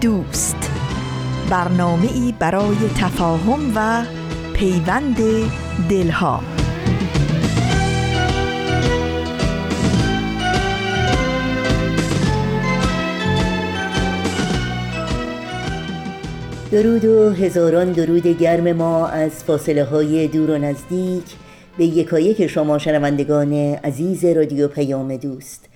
دوست. برنامه ای برای تفاهم و پیوند دلها. درود و هزاران درود گرم ما از فاصله های دور و نزدیک به یکایک شما شنوندگان عزیز رادیو پیام دوست.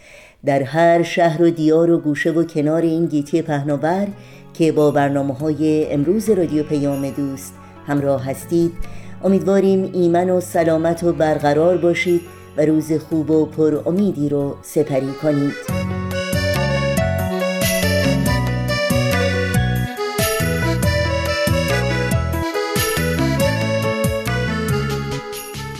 در هر شهر و دیار و گوشه و کنار این گیتی پهناور که با برنامه های امروز رادیو پیام دوست همراه هستید امیدواریم ایمن و سلامت و برقرار باشید و روز خوب و پر امیدی رو سپری کنید.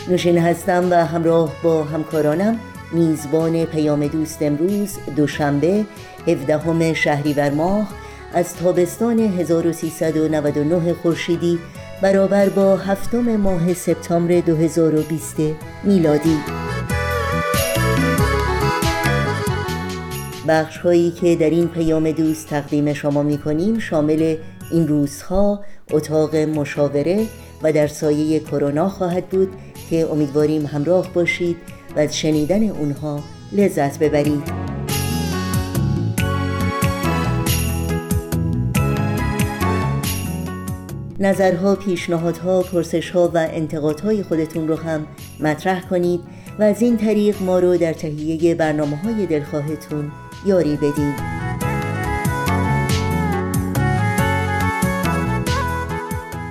نوشین هستم و همراه با همکارانم. میزبان پیام دوست امروز دوشنبه 17 شهریور ماه از تابستان 1399 خورشیدی برابر با هفتم ماه سپتامبر 2020 میلادی. بخش هایی که در این پیام دوست تقدیم شما می کنیم شامل این روزها اتاق مشاوره و در سایه کرونا خواهد بود که امیدواریم همراه باشید. و از شنیدن اونها لذت ببرید. نظرها، پیشنهادها، پرسشها و انتقادهای خودتون رو هم مطرح کنید و از این طریق ما رو در تهیه برنامه های دلخواهتون یاری بدید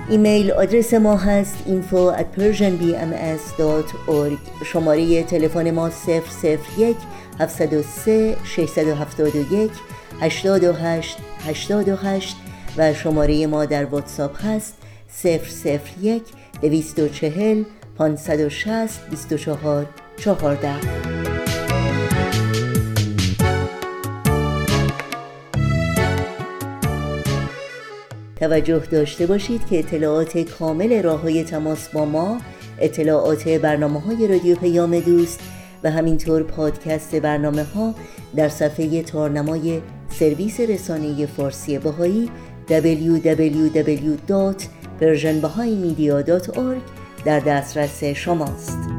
ایمیل آدرس ما هست info at persianbms.org شماره تلفن ما 001 703 671 828 828 و شماره ما در واتساپ هست 001 240 560 24 14 توجه داشته باشید که اطلاعات کامل راه های تماس با ما اطلاعات برنامه های رادیو پیام دوست و همینطور پادکست برنامه ها در صفحه تارنمای سرویس رسانه فارسی باهایی www.persianbahaimedia.org در دسترس شماست.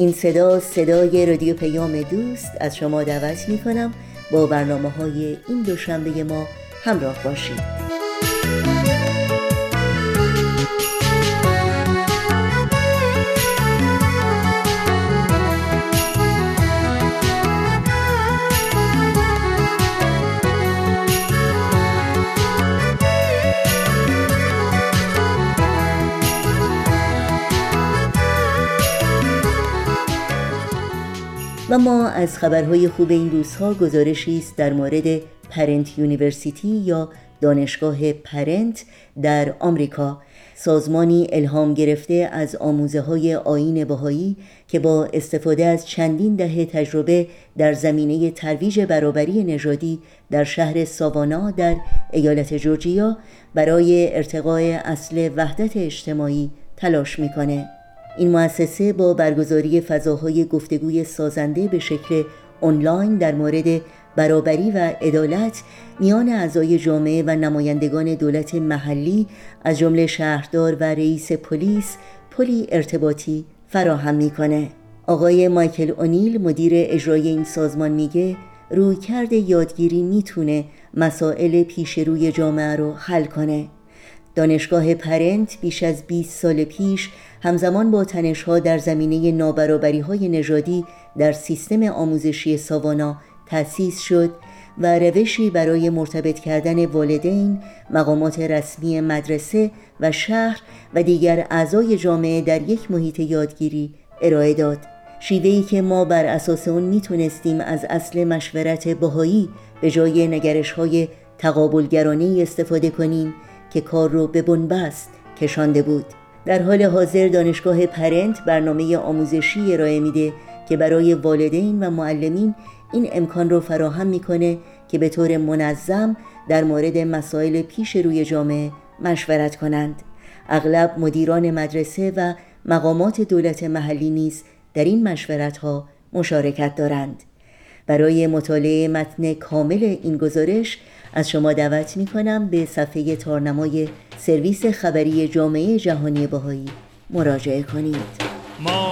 این صدا صدای رادیو پیام دوست از شما دعوت می کنم با برنامه های این دوشنبه ما همراه باشید. و ما از خبرهای خوب این روزها گزارشی است در مورد Parent University یا دانشگاه Parent در آمریکا سازمانی الهام گرفته از آموزه های آیین بهایی که با استفاده از چندین دهه تجربه در زمینه ترویج برابری نژادی در شهر ساوانا در ایالت جورجیا برای ارتقای اصل وحدت اجتماعی تلاش می‌کنه. این مؤسسه با برگزاری فضاهای گفتگوی سازنده به شکل آنلاین در مورد برابری و عدالت میان اعضای جامعه و نمایندگان دولت محلی از جمله شهردار و رئیس پلیس پلی ارتباطی فراهم می‌کنه. آقای مایکل اونیل مدیر اجرای این سازمان میگه رویکرد یادگیری می‌تونه مسائل پیش روی جامعه رو حل کنه. دانشگاه پرنت بیش از 20 سال پیش همزمان با تنشها در زمینه نابرابری های نژادی در سیستم آموزشی ساوانا تأسیس شد و روشی برای مرتبط کردن والدین، مقامات رسمی مدرسه و شهر و دیگر اعضای جامعه در یک محیط یادگیری ارائه داد. شیوهی که ما بر اساس اون می‌تونستیم از اصل مشورت بهایی به جای نگرش های تقابلگرانه استفاده کنیم که کار رو به بنبست کشانده بود. در حال حاضر دانشگاه پرنت برنامه آموزشی ارائه میده که برای والدین و معلمین این امکان رو فراهم می‌کنه که به طور منظم در مورد مسائل پیش روی جامعه مشورت کنند. اغلب مدیران مدرسه و مقامات دولت محلی نیز در این مشورت ها مشارکت دارند. برای مطالعه متن کامل این گزارش از شما دعوت می کنم به صفحه تارنمای سرویس خبری جامعه جهانی باهایی مراجعه کنید. مادر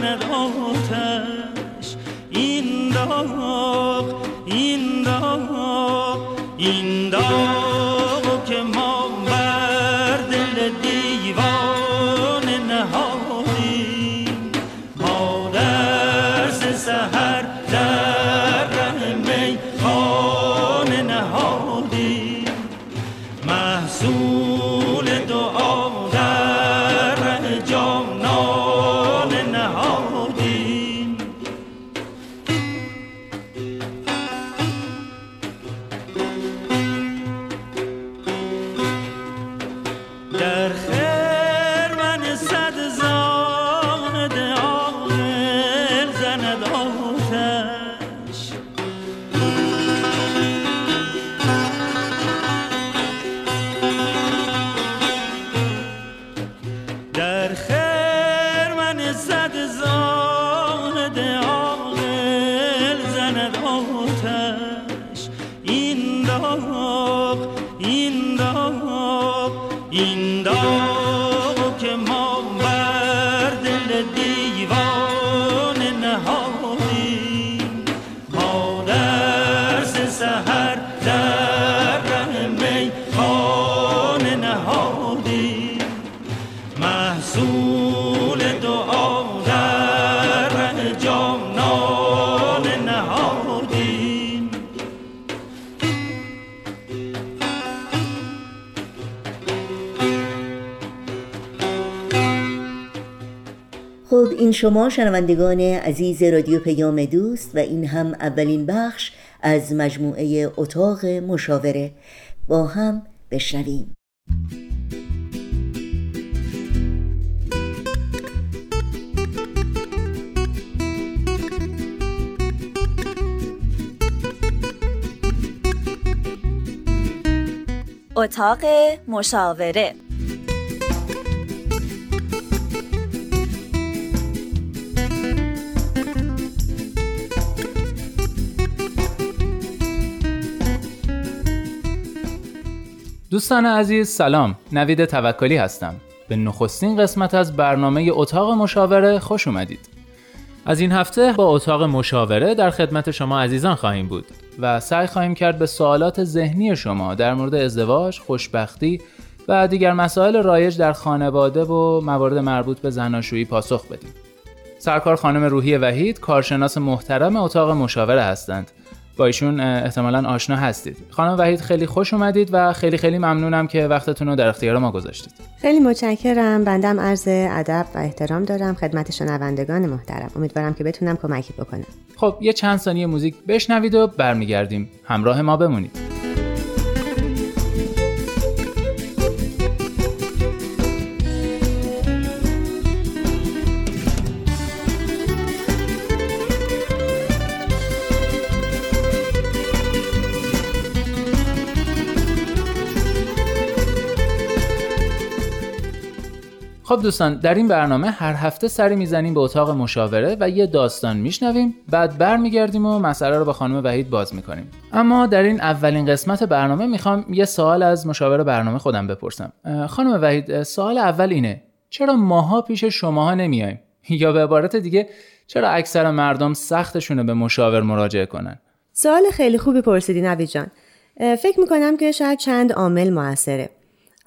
زند آتش. این داغ این داغ این داغ. میخانه نهادیم محصول دعا در جانان نهادیم خب این شما شنوندگان عزیز رادیو پیام دوست و این هم اولین بخش از مجموعه اتاق مشاوره. با هم بشنویم. اتاق مشاوره دوستان عزیز سلام. نوید توکلی هستم. به نخستین قسمت از برنامه اتاق مشاوره خوش اومدید. از این هفته با اتاق مشاوره در خدمت شما عزیزان خواهیم بود و سعی خواهیم کرد به سوالات ذهنی شما در مورد ازدواج، خوشبختی و دیگر مسائل رایج در خانواده و موارد مربوط به زناشویی پاسخ بدیم. سرکار خانم روحی وحید کارشناس محترم اتاق مشاوره هستند. با ایشون احتمالا آشنا هستید. خانم وحید خیلی خوش اومدید و خیلی خیلی ممنونم که وقتتون رو در اختیار ما گذاشتید. خیلی متشکرم. بندم عرض ادب و احترام دارم خدمت شنوندگان محترم. امیدوارم که بتونم کمکی بکنم. خب یه چند ثانیه موزیک بشنوید و برمیگردیم. همراه ما بمونید. خب دوستان در این برنامه هر هفته سری می‌زنیم به اتاق مشاوره و یه داستان میشنویم بعد برمیگردیم و مسئله رو با خانم وحید باز می‌کنیم. اما در این اولین قسمت برنامه می‌خوام یه سوال از مشاور برنامه خودم بپرسم. خانم وحید سوال اول اینه چرا ماها پیش شماها نمیایم؟ یا به عبارت دیگه چرا اکثر مردم سختشونه به مشاور مراجعه کنن؟ سوال خیلی خوبی پرسیدی نوید جان. فکر می‌کنم که شاید چند عامل موثره.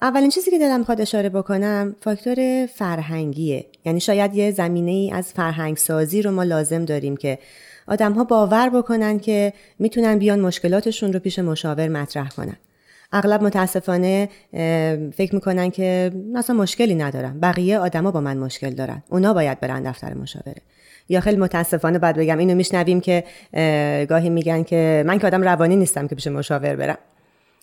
اولین چیزی که دلم می‌خواد اشاره بکنم فاکتور فرهنگیه. یعنی شاید یه زمینه ای از فرهنگ سازی رو ما لازم داریم که آدم ها باور بکنن که می‌تونن بیان مشکلاتشون رو پیش مشاور مطرح کنن. اغلب متاسفانه فکر می‌کنن که مثلا مشکلی ندارم بقیه آدما با من مشکل دارن. اونا باید برن دفتر مشاوره. یا خیلی متاسفانه بعد بگم اینو میشنویم که گاهی میگن که من که آدم روانی نیستم که پیش مشاور برم.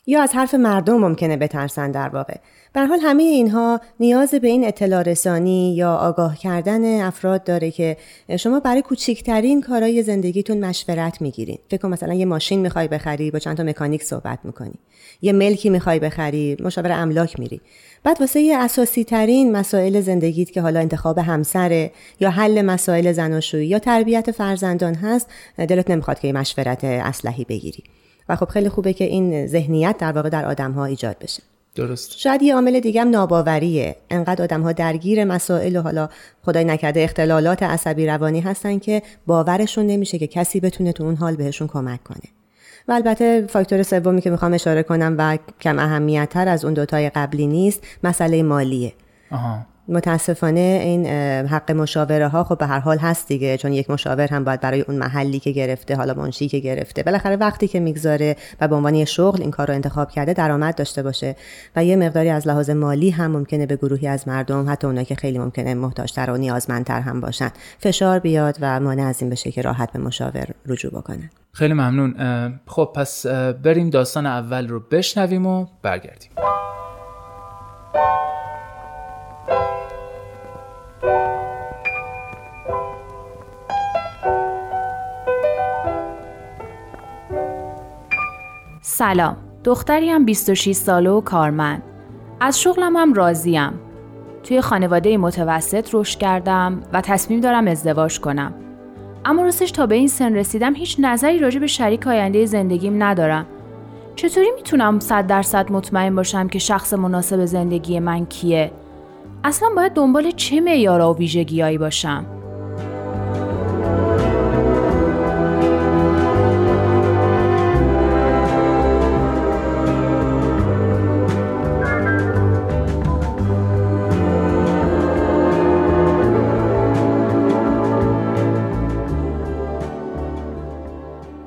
یا از حرف مردم ممکنه بترسن در واقع. به حال همه اینها نیاز به این اطلاع رسانی یا آگاه کردن افراد داره که شما برای کوچکترین کارهای زندگیتون مشورت می‌گیرین. فکر کن مثلا یه ماشین می‌خوای بخری با چند تا مکانیک صحبت می‌کنی. یه ملکی می‌خوای بخری مشاور املاک میری. بعد واسه یه اساسی ترین مسائل زندگیت که حالا انتخاب همسره یا حل مسائل زناشویی یا تربیت فرزندان هست دلت نمی‌خواد که یه مشورت اسلحی بگیری. و خب خیلی خوبه که این ذهنیت در واقع در آدم ها ایجاد بشه. درست. شاید یه عامل دیگه هم ناباوریه. انقدر آدم ها درگیر مسائل و حالا خدای نکرده اختلالات عصبی روانی هستن که باورشون نمیشه که کسی بتونه تو اون حال بهشون کمک کنه. و البته فاکتور سومی که می‌خوام اشاره کنم و کم اهمیت تر از اون دوتای قبلی نیست مسئله مالیه. آها. متاسفانه این حق مشاوره ها خب به هر حال هست دیگه چون یک مشاور هم باید برای اون محلی که گرفته حالا منشی که گرفته بالاخره وقتی که می‌گذاره و به عنوان شغل این کار رو انتخاب کرده درآمد داشته باشه و یه مقداری از لحاظ مالی هم ممکنه به گروهی از مردم حتی اونایی که خیلی ممکنه محتاجتر و نیازمندتر هم باشن فشار بیاد و مانع از این بشه که راحت به مشاور رجوع بکنن خیلی ممنون. خب پس بریم داستان اول رو بشنویم و برگردیم. سلام. دختریم 26 ساله و کارمند. از شغلم هم راضیم. توی خانواده متوسط رشد کردم و تصمیم دارم ازدواج کنم. اما راستش تا به این سن رسیدم هیچ نظری راجع به شریک آینده زندگیم ندارم. چطوری می‌تونم صد درصد مطمئن باشم که شخص مناسب زندگی من کیه؟ اصلا باید دنبال چه معیارا و ویژگیهایی باشم؟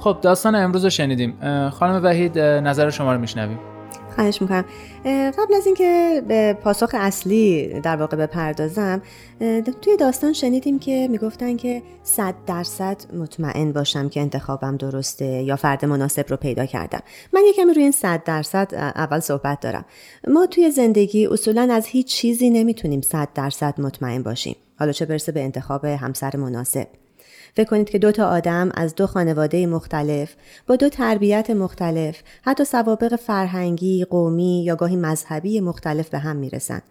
خب داستان امروز رو شنیدیم. خانم وحید نظر شما رو میشنویم. خواهش می‌کنم. قبل از اینکه به پاسخ اصلی در واقع بپردازم توی داستان شنیدیم که می‌گفتن که صد درصد مطمئن باشم که انتخابم درسته یا فرد مناسب رو پیدا کردم. من یکمی روی این صد درصد اول صحبت دارم. ما توی زندگی اصولا از هیچ چیزی نمی‌تونیم صد درصد مطمئن باشیم. حالا چه برسه به انتخاب همسر مناسب. فکر کنید که دو تا آدم از دو خانواده مختلف با دو تربیت مختلف حتی سوابق فرهنگی، قومی یا گاهی مذهبی مختلف به هم می‌رسن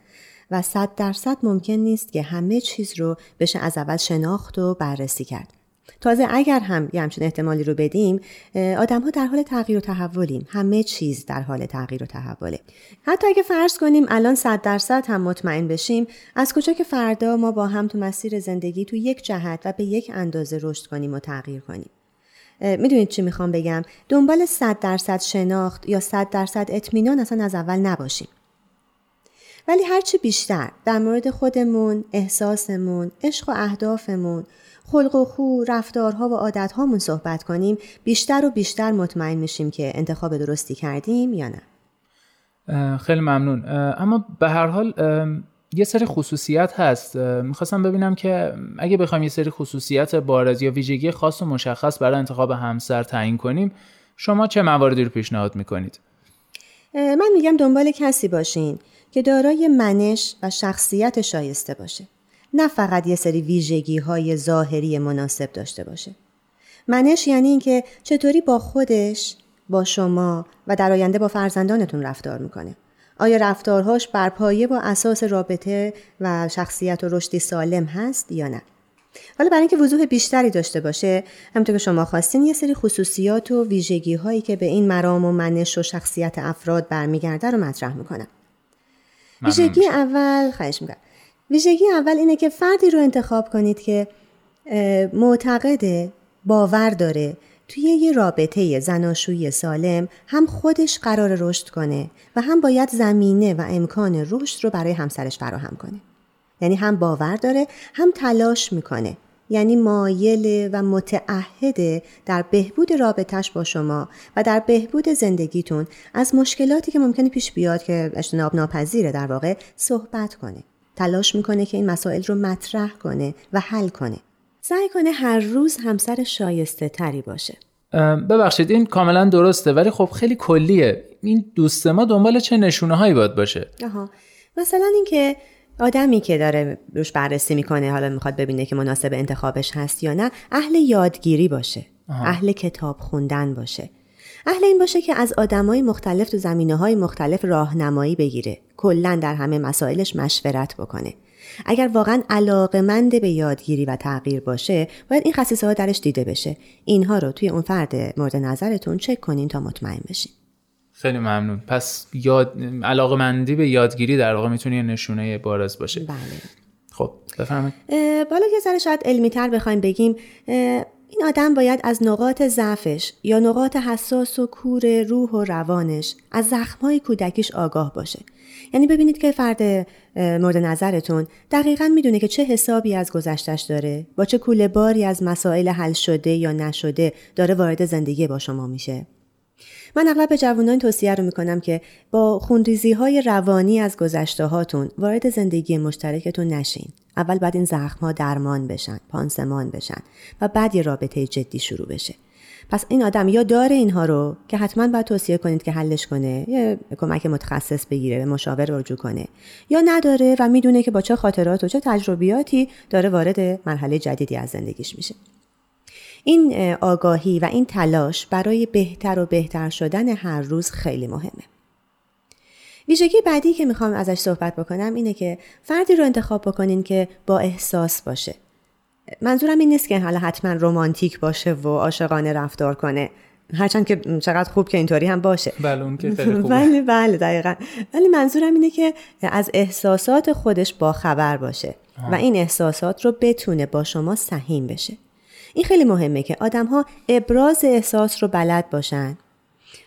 و صد درصد ممکن نیست که همه چیز رو بشه از اول شناخت و بررسی کرد. تازه اگر هم یه همچین احتمالی رو بدیم آدم ها در حال تغییر و تحولیم. همه چیز در حال تغییر و تحوله. حتی اگه فرض کنیم الان صد درصد هم مطمئن بشیم از کجا که فردا ما با هم تو مسیر زندگی تو یک جهت و به یک اندازه رشد کنیم و تغییر کنیم؟ می‌دونید چی می‌خوام بگم؟ دنبال صد درصد شناخت یا صد درصد اطمینان اصلا از اول نباشیم. ولی هرچی بیشتر در مورد خودمون، احساسمون، عشق و اهدافمون، خلق و خو، رفتارها و عادتهامون صحبت کنیم بیشتر و بیشتر مطمئن میشیم که انتخاب درستی کردیم یا نه. خیلی ممنون. اما به هر حال یه سری خصوصیت هست. می‌خواستم ببینم که اگه بخوایم یه سری خصوصیت بارز یا ویژگی خاص و مشخص برای انتخاب همسر تعیین کنیم شما چه مواردی رو پیشنهاد می‌کنید؟ من میگم دنبال کسی باشین که دارای منش و شخصیت شایسته باشه. نه فقط یه سری ویژگی های ظاهری مناسب داشته باشه. منش یعنی اینکه چطوری با خودش با شما و در آینده با فرزندانتون رفتار می‌کنه. آیا رفتارهاش بر پایه و اساس رابطه و شخصیت و رشدی سالم هست یا نه؟ حالا برای اینکه وضوح بیشتری داشته باشه همونطور که شما خواستین یه سری خصوصیات و ویژگی هایی که به این مرام و منش و شخصیت افراد برمیگرده رو مطرح می‌کنم. ویژگی اول خواهش می‌کنم. ویژگی اول اینه که فردی رو انتخاب کنید که معتقد باور داره توی یه رابطه زناشویی سالم هم خودش قرار رشد کنه و هم باید زمینه و امکان رشد رو برای همسرش فراهم کنه. یعنی هم باور داره هم تلاش می‌کنه. یعنی مایل و متعهده در بهبود رابطش با شما و در بهبود زندگیتون از مشکلاتی که ممکنه پیش بیاد که اجتناب ناپذیره در واقع صحبت کنه. تلاش می‌کنه که این مسائل رو مطرح کنه و حل کنه. سعی کنه هر روز همسر شایسته تری باشه ببخشید این کاملا درسته ولی خب خیلی کلیه. این دوست ما دنبال چه نشونه هایی باید باشه؟ آها. مثلا اینکه آدمی که داره روش بررسی می‌کنه حالا می‌خواد ببینه که مناسب انتخابش هست یا نه اهل یادگیری باشه. اهل کتاب خوندن باشه. اهل این باشه که از آدمای مختلف تو زمینه های مختلف راهنمایی بگیره. کلا در همه مسائلش مشورت بکنه. اگر واقعا علاقمند به یادگیری و تغییر باشه باید این خصیصه ها درش دیده بشه. اینها رو توی اون فرد مورد نظرتون چک کنین تا مطمئن بشین. خیلی ممنون. پس یاد علاقمندی به یادگیری در واقع می‌تونه یه نشونه بارز باشه. بله. خب بفرمایید. بالا یه ذره شاید علمی تر بخوایم بگیم این آدم باید از نقاط ضعفش یا نقاط حساس و کور روح و روانش از زخمهای کودکیش آگاه باشه. یعنی ببینید که فرد مورد نظرتون دقیقا می‌دونه که چه حسابی از گذشتش داره با چه کوله باری از مسائل حل شده یا نشده داره وارد زندگی با شما میشه. من اغلب به جوانان توصیه رو می‌کنم که با خونریزی های روانی از گذشته هاتون وارد زندگی مشترکتون نشین. اول بعد این زخم ها درمان بشن، پانسمان بشن و بعد یه رابطه جدی شروع بشه. پس این آدم یا داره اینها رو که حتما باید توصیه کنید که حلش کنه یه کمک متخصص بگیره به مشاور رجوع کنه یا نداره و می‌دونه که با چه خاطرات و چه تجربیاتی داره وارد مرحله جدیدی از زندگیش میشه این آگاهی و این تلاش برای بهتر و بهتر شدن هر روز خیلی مهمه. ویژگی بعدی که می‌خوام ازش صحبت بکنم اینه که فردی رو انتخاب بکنین که با احساس باشه. منظورم این نیست که حالا حتما رومانتیک باشه و عاشقانه رفتار کنه. هرچند که چقدر خوب که اینطوری هم باشه. بله اون که خیلی خوبه. بله بله دقیقا. ولی منظورم اینه که از احساسات خودش با خبر باشه و این احساسات رو بتونه با شما سهیم بشه. این خیلی مهمه که آدم ها ابراز احساس رو بلد باشن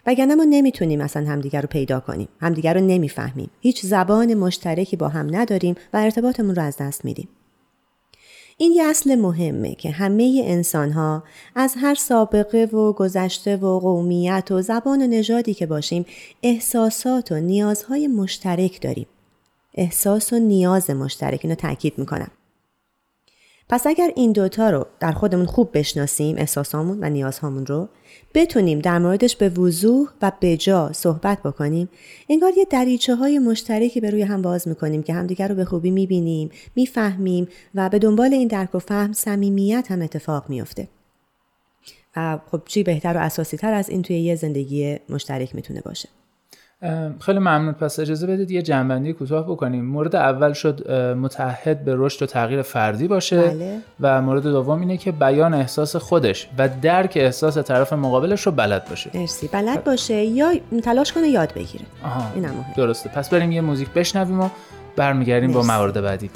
وگرنه ما نمی‌تونیم اصلا همدیگر رو پیدا کنیم همدیگر رو نمی‌فهمیم هیچ زبان مشترکی با هم نداریم و ارتباطمون رو از دست میدیم این یه اصل مهمه که همه انسان ها از هر سابقه و گذشته و قومیت و زبان و نژادی که باشیم احساسات و نیازهای مشترک داریم. احساس و نیاز مشترک اینو تاکید می‌کنم. پس اگر این دوتا رو در خودمون خوب بشناسیم احساسامون و نیازهامون رو بتونیم در موردش به وضوح و به جا صحبت بکنیم انگار یه دریچه های مشترکی به روی هم باز می‌کنیم که همدیگر رو به خوبی می‌بینیم می‌فهمیم و به دنبال این درک و فهم صمیمیت هم اتفاق میافته. و خب چی بهتر و اساسی تر از این توی یه زندگی مشترک می‌تونه باشه. خیلی ممنون. پس اجازه بدید یه جنبندی کوتاه بکنیم. مورد اول شد متحد به رشد و تغییر فردی باشه. بله. و مورد دوم اینه که بیان احساس خودش و درک احساس طرف مقابلش رو بلد باشه. مرسی. بلد باشه یا تلاش کنه یاد بگیره. آها. اینم مهم. درسته. پس بریم یه موزیک بشنویم و برمیگردیم با. موارد بعدی.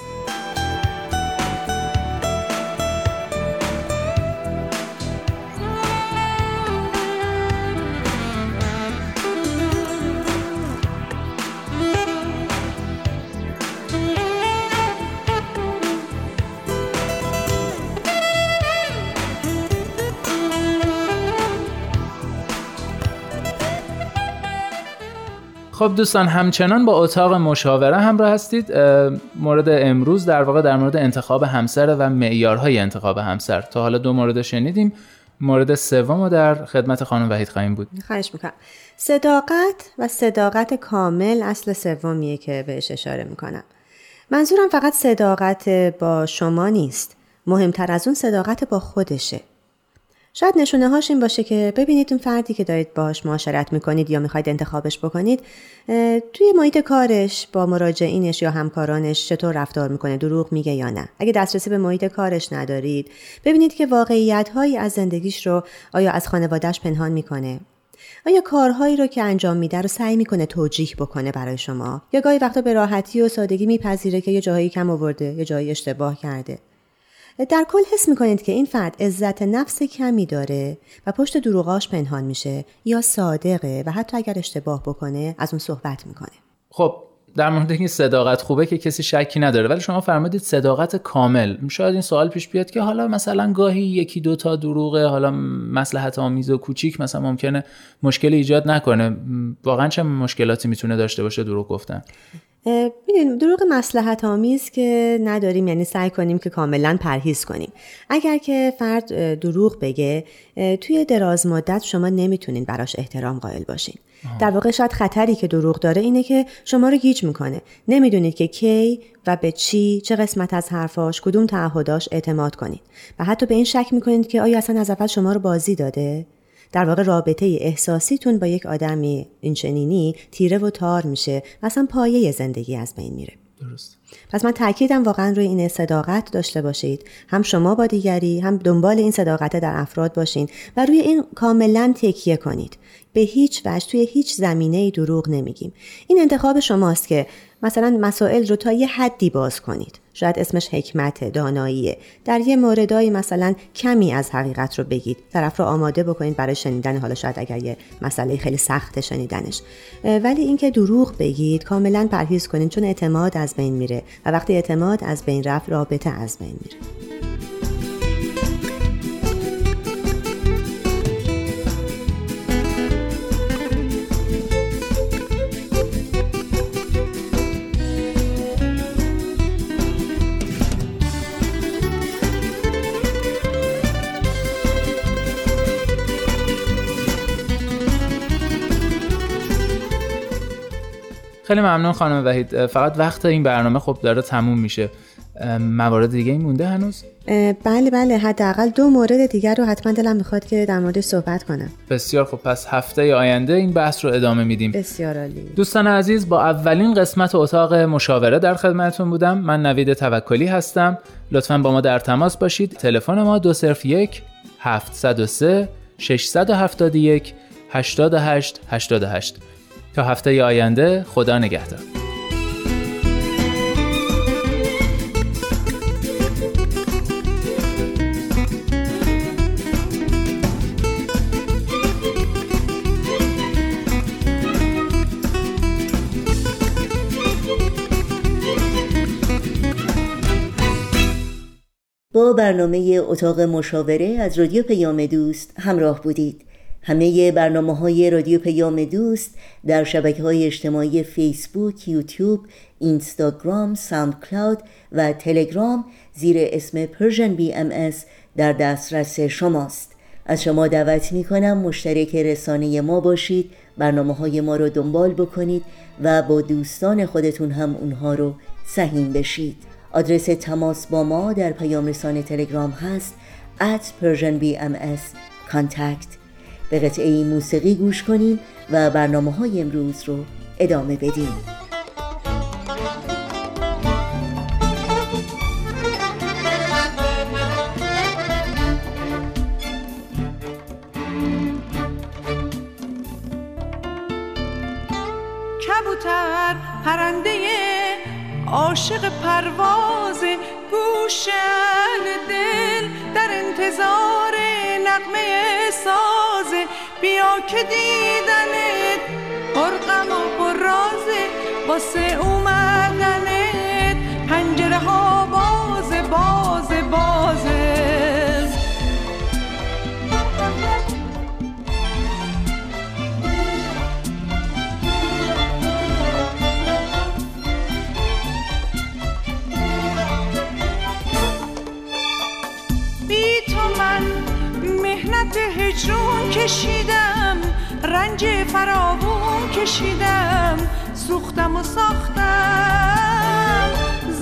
خب دوستان همچنان با اتاق مشاوره همراه هستید. مورد امروز در واقع در مورد انتخاب همسر و معیارهای انتخاب همسر. تا حالا دو مورد شنیدیم. مورد سوم در خدمت خانم وحید خواهیم بود. خواهش می‌کنم. صداقت و صداقت کامل اصل سومیه که بهش اشاره می‌کنم. منظورم فقط صداقت با شما نیست. مهمتر از اون صداقت با خودشه. شاید نشونه هاش این باشه که ببینید اون فردی که دارید باهاش معاشرت می‌کنید یا می‌خواید انتخابش بکنید توی محیط کارش با مراجعینش یا همکارانش چطور رفتار می‌کنه دروغ میگه یا نه. اگه دسترسی به محیط کارش ندارید ببینید که واقعیت هایی از زندگیش رو آیا از خانوادهش پنهان می‌کنه؟ آیا کارهایی رو که انجام میده رو سعی می‌کنه توجیه بکنه برای شما؟ یا گاهی وقتا به راحتی و سادگی میپذیره که یه جاهایی کم آورده یه جایی اشتباه کرده؟ در کل حس می‌کنید که این فرد عزت نفس کمی داره و پشت دروغاش پنهان میشه یا صادقه و حتی اگر اشتباه بکنه از اون صحبت می‌کنه. خب در مورد اینکه صداقت خوبه که کسی شکی نداره ولی شما فرمودید صداقت کامل. شاید این سوال پیش بیاد که حالا مثلا گاهی یکی دو تا دروغه حالا مسلحت آمیز و کوچیک مثلا ممکنه مشکل ایجاد نکنه. واقعا چه مشکلاتی می‌تونه داشته باشه دروغ گفتن؟ دروغ مسلحت آمیز که نداریم یعنی سعی کنیم که کاملا پرهیز کنیم. اگر که فرد دروغ بگه توی دراز مدت شما نمی‌تونین براش احترام قائل باشین. در واقع شاید خطری که دروغ داره اینه که شما رو گیج می‌کنه. نمی‌دونید که کی و به چی چه قسمت از حرفاش کدوم تعهداش اعتماد کنید. و حتی به این شک می‌کنید که آیا اصلا از اول شما رو بازی داده؟ در واقع رابطه احساسیتون با یک آدمی اینچنینی تیره و تار میشه و اصلا پایه زندگی از بین میره. درست. پس من تاکیدم واقعا روی این صداقت داشته باشید. هم شما با دیگری هم دنبال این صداقت در افراد باشین و روی این کاملا تکیه کنید. به هیچ وجه توی هیچ زمینه دروغ نمیگیم. این انتخاب شماست که مثلا مسائل رو تا یه حدی باز کنید. شاید اسمش حکمت داناییه در یه موردایی مثلا کمی از حقیقت رو بگید. طرف رو آماده بکنید برای شنیدن. حالا شاید اگر یه مسئله خیلی سخت شنیدنش. ولی اینکه دروغ بگید کاملا پرهیز کنید. چون اعتماد از بین میره. و وقتی اعتماد از بین رفت رابطه از بین میره. خیلی ممنون خانم وحید. فقط وقت این برنامه خب داره تموم میشه. موارد دیگه این مونده هنوز؟ بله بله حداقل دو مورد دیگر رو حتما دلم می‌خواد که در موردش صحبت کنم. بسیار خب پس هفته آینده این بحث رو ادامه میدیم. بسیار عالی. دوستان عزیز با اولین قسمت اتاق مشاوره در خدمتتون بودم. من نوید توکلی هستم. لطفا با ما در تماس باشید. تلفن ما دو صرف یک 703 671 88 88 تا هفته آینده خدا نگهدار. با برنامه اتاق مشاوره از رادیو پیام دوست همراه بودید. همه برنامه های رادیو پیام دوست در شبکه های اجتماعی فیسبوک، یوتیوب، اینستاگرام، SoundCloud و تلگرام زیر اسم Persian BM در دسترس شماست. از شما دعوت می کنم مشترک رسانه ما باشید برنامه های ما رو دنبال بکنید و با دوستان خودتون هم اونها رو سهیم بشید. آدرس تماس با ما در پیام رسان تلگرام هست at persianbms contact. به قطعه موسیقی گوش کنیم و برنامه های امروز رو ادامه بدیم کبوتر پرنده عاشق پرواز گوشن دل در انتظار نقمه بیا که دیدنت پر و پر رازه واسه اومدنت هجرون کشیدم رنج فراوون کشیدم سوختم و ساختم.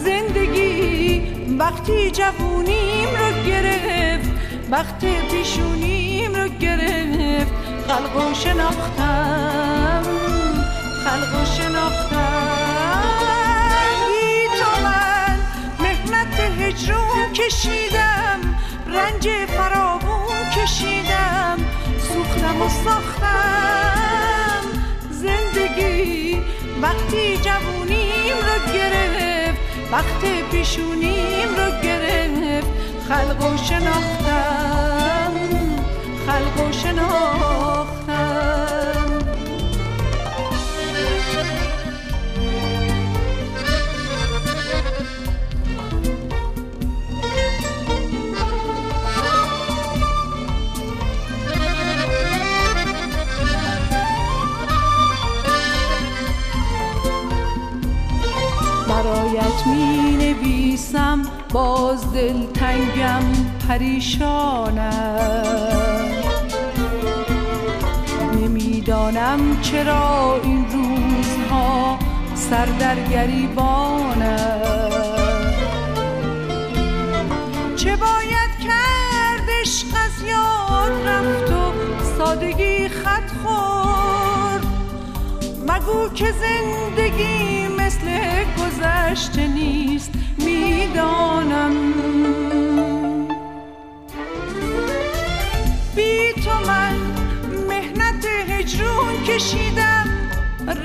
زندگی وقتی جوونیم رو گرفت وقت پیشونیم رو گرفت خلق و شناختم خلق و شناختم. بی تو من مهنت هجرون کشیدم رنج فراوون کشیدم. سوختم و ساختم. زندگی وقتی جوونیم رو گرفت وقت پیشونیم رو گرفت. خلق و شناختم خلق و شناختم. باز دلتنگم پریشانم نمی‌دانم چرا این روزها سر در گریبانم چه باید کرد عشق از یاد رفت و سادگی خط خورد؟ مگو که زندگی مثل گذشته نیست. کشیدم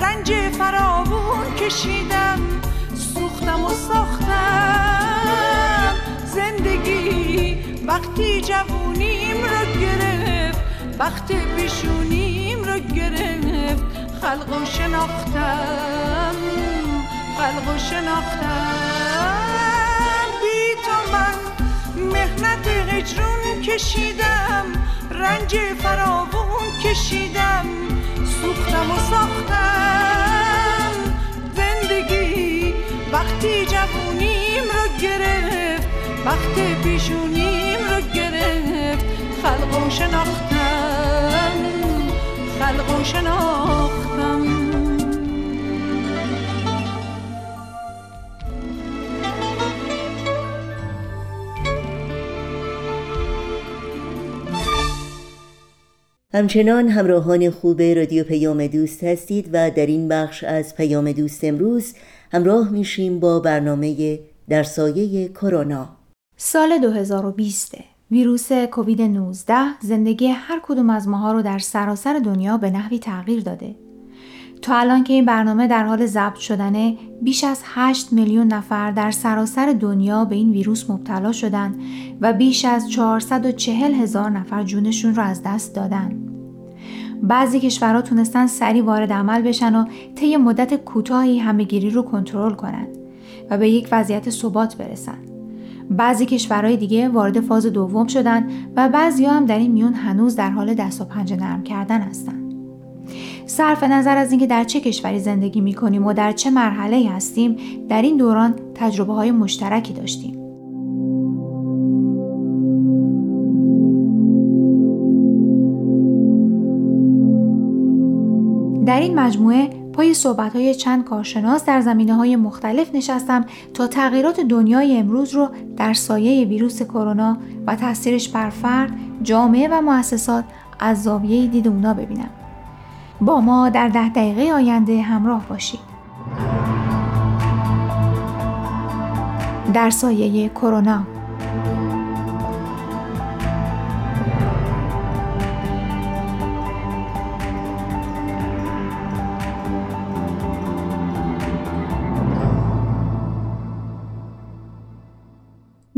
رنج فراوون کشیدم سوختم و ساختم. زندگی وقتی جوونیم رو گرفت وقت پیشونیم رو گرفت. خلق و شناختم خلق و شناختم. بی تو من مهنت هجرون کشیدم رنج فراوون کشیدم سوختم و ساختم. زندگی وقتی جوونیم رو گرفت وقت پیشونیم رو گرفت. خلق و شناختم خلق و شناختم. همچنان همراهان خوب رادیو پیام دوست هستید و در این بخش از پیام دوست امروز همراه میشیم با برنامه در سایه کرونا سال 2020 ویروس کووید 19 زندگی هر کدوم از ماها رو در سراسر دنیا به نحوی تغییر داده. تا الان که این برنامه در حال ضبط شدنه بیش از 8 میلیون نفر در سراسر دنیا به این ویروس مبتلا شدن و بیش از 440 هزار نفر جونشون رو از دست دادن. بعضی کشورها تونستن سریع وارد عمل بشن و طی مدت کوتاهی همهگیری رو کنترل کنن و به یک وضعیت ثبات برسن. بعضی کشورهای دیگه وارد فاز دوم شدن و بعضی هم در این میون هنوز در حال دست و پنجه نرم کردن هستن. صرف نظر از اینکه در چه کشوری زندگی می کنیم و در چه مرحله هستیم در این دوران تجربه های مشترکی داشتیم. در این مجموعه پای صحبت های چند کارشناس در زمینه های مختلف نشستم تا تغییرات دنیای امروز رو در سایه ویروس کرونا و تاثیرش بر فرد، جامعه و مؤسسات از زاویه دید اونا ببینم. با ما در ده دقیقه آینده همراه باشید. در سایه کرونا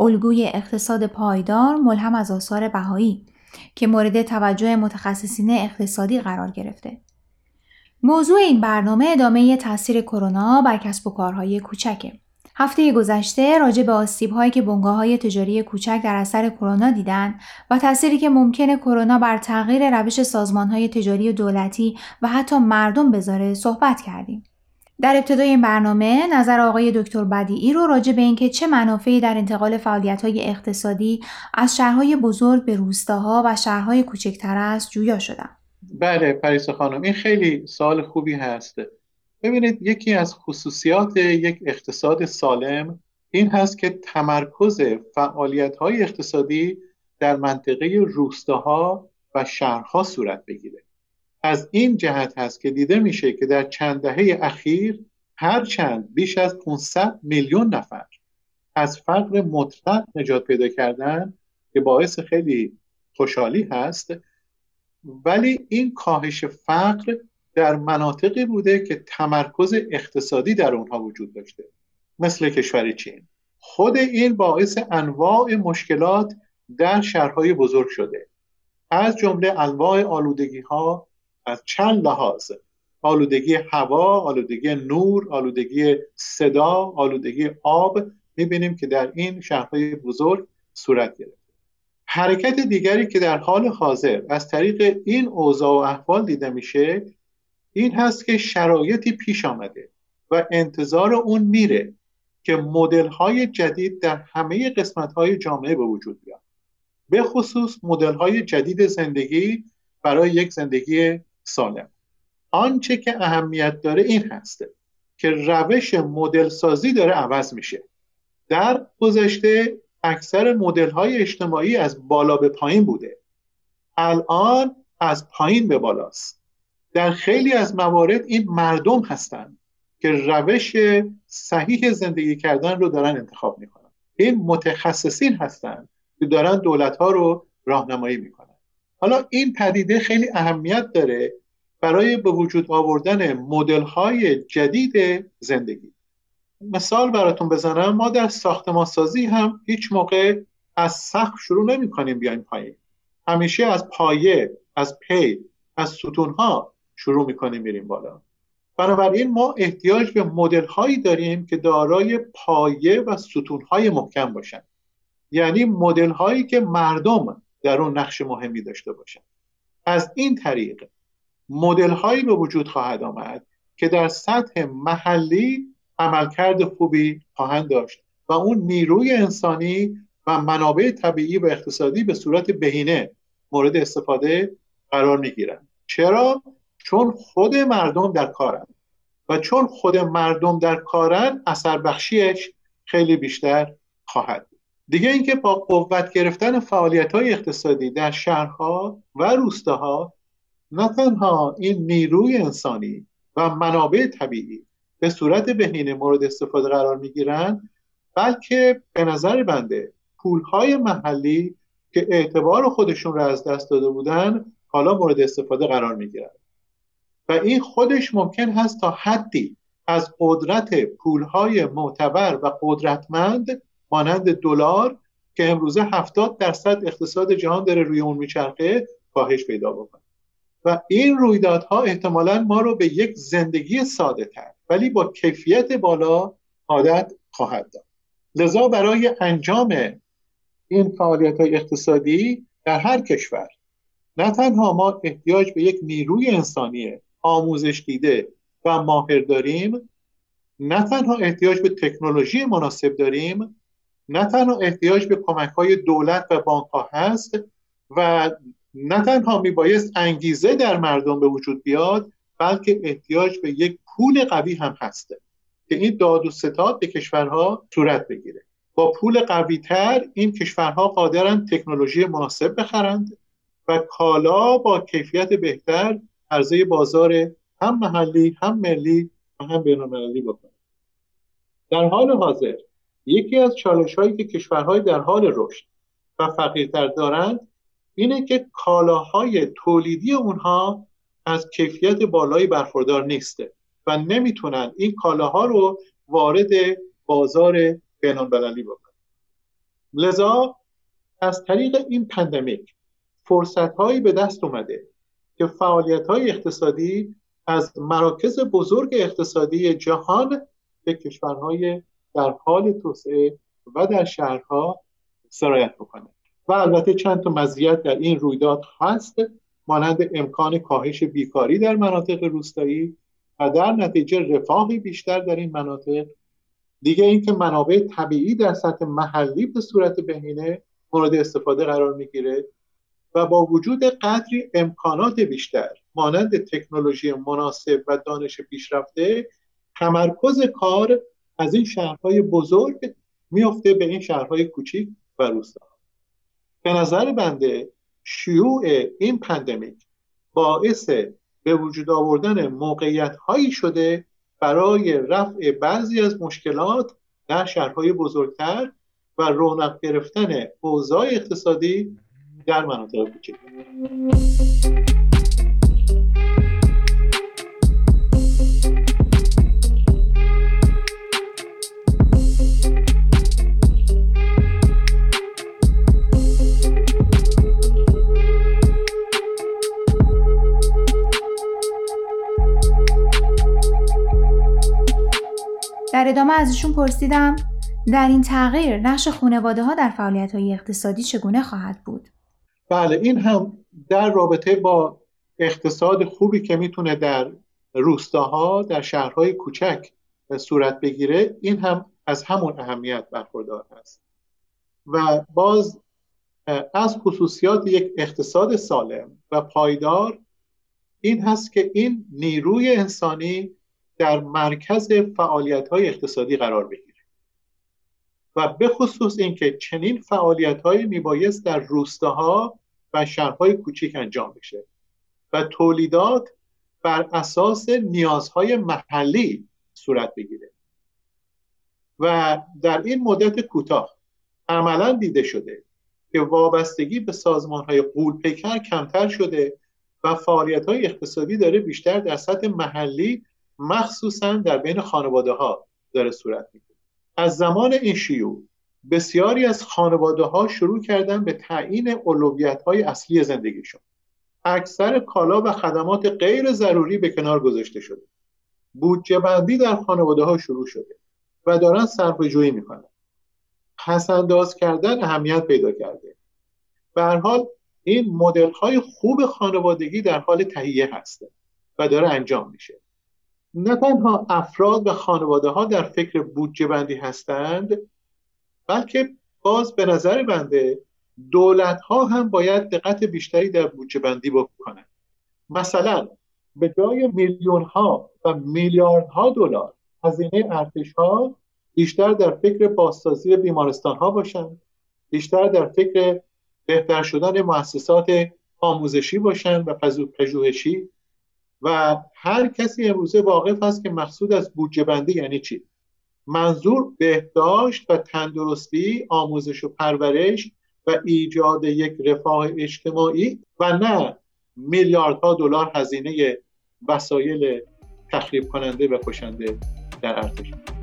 الگوی اقتصاد پایدار ملهم از آثار بهایی که مورد توجه متخصصین اقتصادی قرار گرفته. موضوع این برنامه ادامه تاثیر کرونا بر کسب و کارهای کوچکه. هفته گذشته راجع به آسیب هایی که بنگاه های تجاری کوچک در اثر کرونا دیدن و تأثیری که ممکنه کرونا بر تغییر روش سازمان های تجاری دولتی و حتی مردم بذاره صحبت کردیم. در ابتدای این برنامه نظر آقای دکتر بدیعی رو راجع به اینکه چه منافعی در انتقال های اقتصادی از شهرهای بزرگ به روستاها و شهرهای کوچکتر است جویا شدم. بله پریسا خانم این خیلی سال خوبی هست. ببینید یکی از خصوصیات یک اقتصاد سالم این هست که تمرکز فعالیت های اقتصادی در منطقه روستاها و شهرها صورت بگیره. از این جهت هست که دیده میشه که در چند دهه اخیر هر چند بیش از 500 میلیون نفر از فقر مطلق نجات پیدا کردن که باعث خیلی خوشحالی هست. ولی این کاهش فقر در مناطقی بوده که تمرکز اقتصادی در اونها وجود داشته مثل کشور چین. خود این باعث انواع مشکلات در شهرهای بزرگ شده. از جمله انواع آلودگی ها از چند لحاظ. آلودگی هوا، آلودگی نور، آلودگی صدا، آلودگی آب. می‌بینیم که در این شهرهای بزرگ صورت گرفته. حرکت دیگری که در حال حاضر از طریق این اوضاع و احوال دیده میشه این هست که شرایطی پیش آمده و انتظار اون میره که مدل های جدید در همه قسمت های جامعه به وجود بیاد. به خصوص مدل های جدید زندگی برای یک زندگی سالم. آنچه که اهمیت داره این هسته که روش مدل سازی داره عوض میشه. در گذشته اکثر مدل های اجتماعی از بالا به پایین بوده. الان از پایین به بالاست. در خیلی از موارد این مردم هستند که روش صحیح زندگی کردن رو دارن انتخاب می‌کنن. این متخصصین هستند که دارن دولت ها رو راهنمایی می‌کنن. حالا این پدیده خیلی اهمیت داره برای به وجود آوردن مدل های جدید زندگی. مثال براتون بزنم ما در ساختمان سازی هم هیچ موقع از سقف شروع نمی کنیم بیایم پایین. همیشه از پایه از پی از ستون ها شروع می کنیم میریم بالا. بنابراین ما احتیاج به مدل هایی داریم که دارای پایه و ستون های محکم باشن. یعنی مدل هایی که مردم در اون نقش مهمی داشته باشن. از این طریق مدل هایی به وجود خواهد آمد که در سطح محلی عملکرد خوبی خواهند داشت و اون نیروی انسانی و منابع طبیعی و اقتصادی به صورت بهینه مورد استفاده قرار می‌گیرند. چرا؟ چون خود مردم در کارن و چون خود مردم در کارن اثر بخشیش خیلی بیشتر خواهد دیگه اینکه با قوت گرفتن فعالیت های اقتصادی در شهرها و روستاها نه تنها این نیروی انسانی و منابع طبیعی به صورت بهینه مورد استفاده قرار می‌گیرند بلکه به نظر بنده پولهای محلی که اعتبار خودشون را از دست داده بودن حالا مورد استفاده قرار می‌گیرند. و این خودش ممکن هست تا حدی از قدرت پولهای معتبر و قدرتمند مانند دلار که امروزه 70 درصد اقتصاد جهان داره روی اون میچرخه کاهش پیدا بکنه. و این رویدادها احتمالا ما رو به یک زندگی ساده تر ولی با کیفیت بالا عادت خواهد داد لذا برای انجام این فعالیت های اقتصادی در هر کشور نه تنها ما احتیاج به یک نیروی انسانی آموزش دیده و ماهر داریم نه تنها احتیاج به تکنولوژی مناسب داریم نه تنها احتیاج به کمک های دولت و بانک ها هست و نه تنها میبایست انگیزه در مردم به وجود بیاد بلکه احتیاج به یک پول قوی هم هسته که این داد و ستاد به کشورها صورت بگیره. با پول قوی تر این کشورها قادرن تکنولوژی مناسب بخرند و کالا با کیفیت بهتر عرضه بازار هم محلی هم ملی و هم بینالمللی بکنند. در حال حاضر یکی از چالش هایی که کشورهای در حال رشد و فقیرتر دارند اینه که کالاهای تولیدی اونها از کیفیت بالایی برخوردار نیسته و نمی‌تونن این کالاها رو وارد بازار بینالمللی بکنن. لذا از طریق این پندمیک فرصت هایی به دست اومده که فعالیت های اقتصادی از مراکز بزرگ اقتصادی جهان به کشورهای در حال توسعه و در شهرها سرایت بکنه. و البته چند تا مزیت در این رویداد هست مانند امکان کاهش بیکاری در مناطق روستایی و در نتیجه رفاهی بیشتر در این مناطق. دیگه اینکه منابع طبیعی در سطح محلی به صورت بهینه مورد استفاده قرار می‌گیره و با وجود قدری امکانات بیشتر مانند تکنولوژی مناسب و دانش پیشرفته تمرکز کار از این شهرهای بزرگ میفته به این شهرهای کوچیک و روستا به نظر بنده شیوع این پندمیک باعث به وجود آوردن موقعیت هایی شده برای رفع بعضی از مشکلات در شهرهای بزرگتر و رونق گرفتن اوضاع اقتصادی در مناطق کوچک در ادامه از ایشون پرسیدم در این تغییر نقش خانواده ها در فعالیت های اقتصادی چگونه خواهد بود؟ بله این هم در رابطه با اقتصاد خوبی که می‌تونه در روستاها در شهرهای کوچک صورت بگیره این هم از همون اهمیت برخوردار هست و باز از خصوصیات یک اقتصاد سالم و پایدار این هست که این نیروی انسانی در مرکز فعالیت های اقتصادی قرار بگیره. و به خصوص اینکه چنین فعالیت های میبایست در روستاها و شهرهای کوچیک انجام بشه و تولیدات بر اساس نیازهای محلی صورت بگیره. و در این مدت کوتاه عملا دیده شده که وابستگی به سازمان های قول پیکر کمتر شده و فعالیت های اقتصادی داره بیشتر در سطح محلی مخصوصا در بین خانواده ها داره صورت می‌گیره. از زمان این شیوع بسیاری از خانواده ها شروع کردن به تعیین اولویت های اصلی زندگیشون. اکثر کالا و خدمات غیر ضروری به کنار گذاشته شده. بودجه بندی در خانواده ها شروع شده و دارن صرف جویی می‌کنن. پسنداز کردن اهمیت پیدا کرده. به حال این مدل های خوب خانوادگی در حال تهیه هسته و داره انجام میشه. نه تنها افراد و خانواده ها در فکر بودجه بندی هستند بلکه باز به نظر بنده دولت ها هم باید دقت بیشتری در بودجه بندی بکنند. مثلا به جای میلیون ها و میلیاردها دلار هزینه ارتش ها بیشتر در فکر بازسازی بیمارستان ها باشند بیشتر در فکر بهتر شدن مؤسسات آموزشی باشند و پژوهشی. و هر کسی امروزه واقف هست که مقصود از بودجه بندی یعنی چی؟ منظور بهداشت و تندرستی آموزش و پرورش و ایجاد یک رفاه اجتماعی و نه میلیاردها دلار هزینه وسایل تخریب کننده و کشنده در ارتش.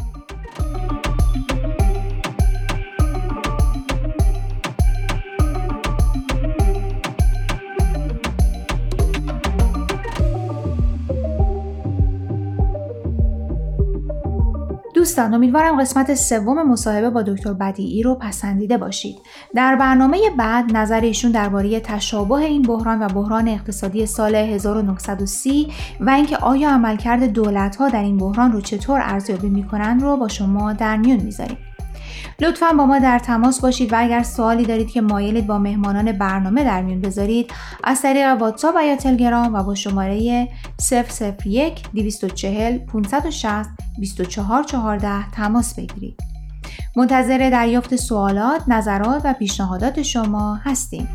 دوستان امیدوارم قسمت سوم مصاحبه با دکتر بدیعی رو پسندیده باشید. در برنامه بعد نظر ایشون درباره تشابه این بحران و بحران اقتصادی سال 1930 و اینکه آیا عملکرد دولت‌ها در این بحران رو چطور ارزیابی می‌کنن رو با شما در میون می‌ذاریم. لطفا با ما در تماس باشید و اگر سوالی دارید که مایلید با مهمانان برنامه در میون بذارید از طریق واتساپ و یا تلگرام و با شماره 001 240 560 2414 تماس بگیرید. منتظر دریافت سوالات، نظرات و پیشنهادات شما هستیم.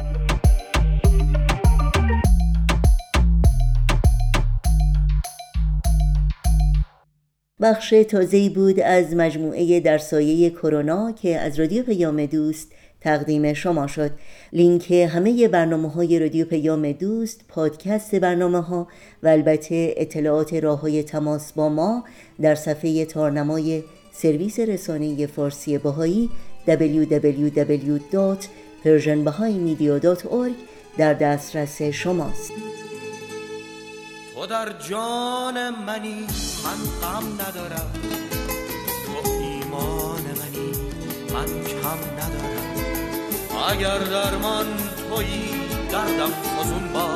بخش تازه‌ای بود از مجموعه در سایه کرونا که از رادیو پیام دوست تقدیم شما شد. لینک همه برنامه های رادیو پیام دوست پادکست برنامه ها و البته اطلاعات راه های تماس با ما در صفحه تارنمای سرویس رسانه فارسی باهایی www.persianbahaimedia.org در دسترس شماست. تو در جان منی من غم ندارم. تو ایمان منی من کم ندارم. اگر درمان تویی دردم فزون با.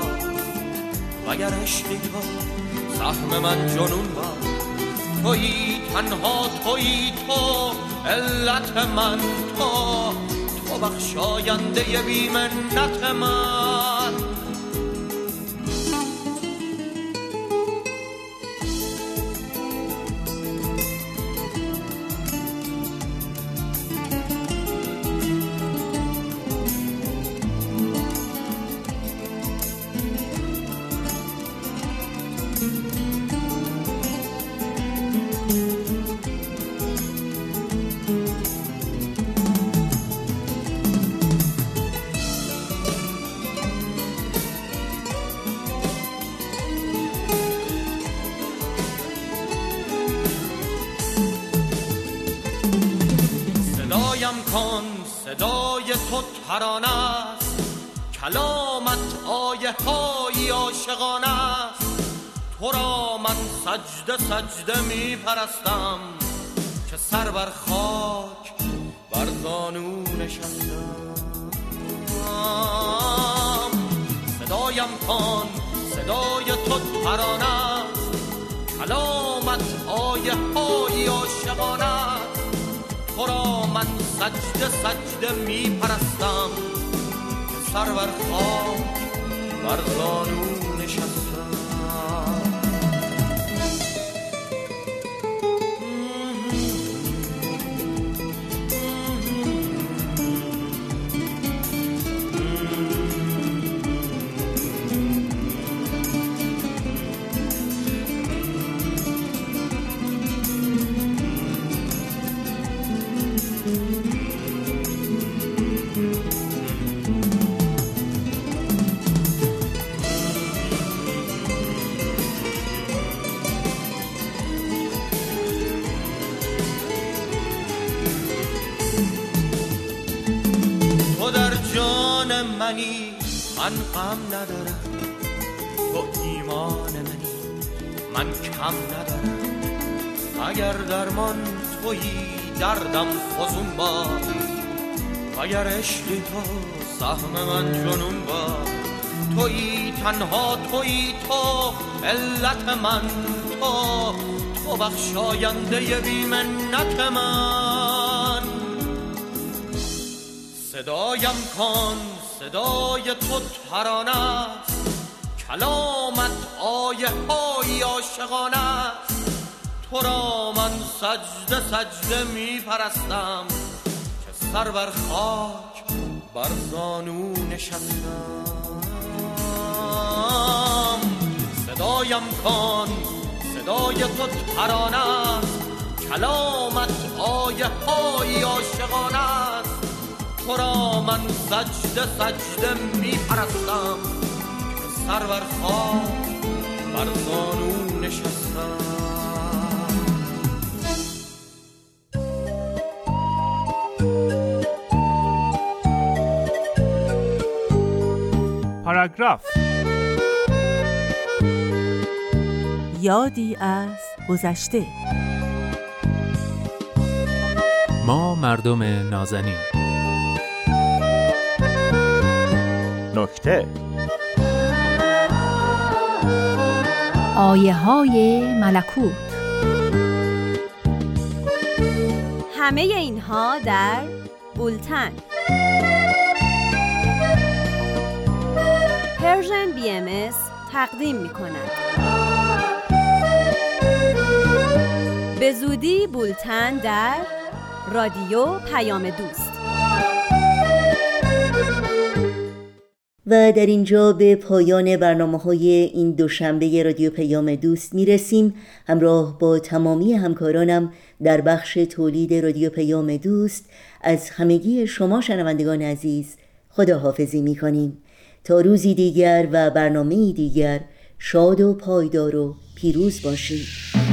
اگر عشقی تو سهم من جنون با. تویی تنها تویی تو علت من تو. تو بخشاینده بی منت من. تو ترانه است. کلامت آیه های عاشقانه است. تو را من سجده سجده می پرستم که سر بر خاک بر زانو نشستم. صدایم کن صدای تو ترانه است. کلامت آیه های عاشقانه است. تو را من سجده سجده می پرستم که سر بر خاک بر زانو من غم ندارم تو ایمان منی. من کم ندارم. اگر درمان تویی دردم فزون با اگر عشقی تو سهم من جنون با تویی تنها تویی تو علت من تو. تو بخشاینده بی منت من. صدایم کن صدای تو ترانه است. کلامت آیه های عاشقانه تو را من سجده سجده می پرستم که سر بر خاک بر زانو نشستم. صدایم کن صدای تو ترانه است. کلامت آیه های عاشقانه تو را من سجده سجده می پرستم که سر بر خاک بر زانو نشستم. پاراگراف. یادی از گذشته. ما مردم نازنین. نکته. آیه های ملکوت. همه اینها در بولتن. Persian BM تقدیم می کند. به زودی بولتن در رادیو پیام دوست. و در اینجا به پایان برنامه های این دوشنبه رادیو پیام دوست می رسیم همراه با تمامی همکارانم در بخش تولید رادیو پیام دوست از همگی شما شنوندگان عزیز خداحافظی می کنیم تا روزی دیگر و برنامه دیگر شاد و پایدار و پیروز باشید.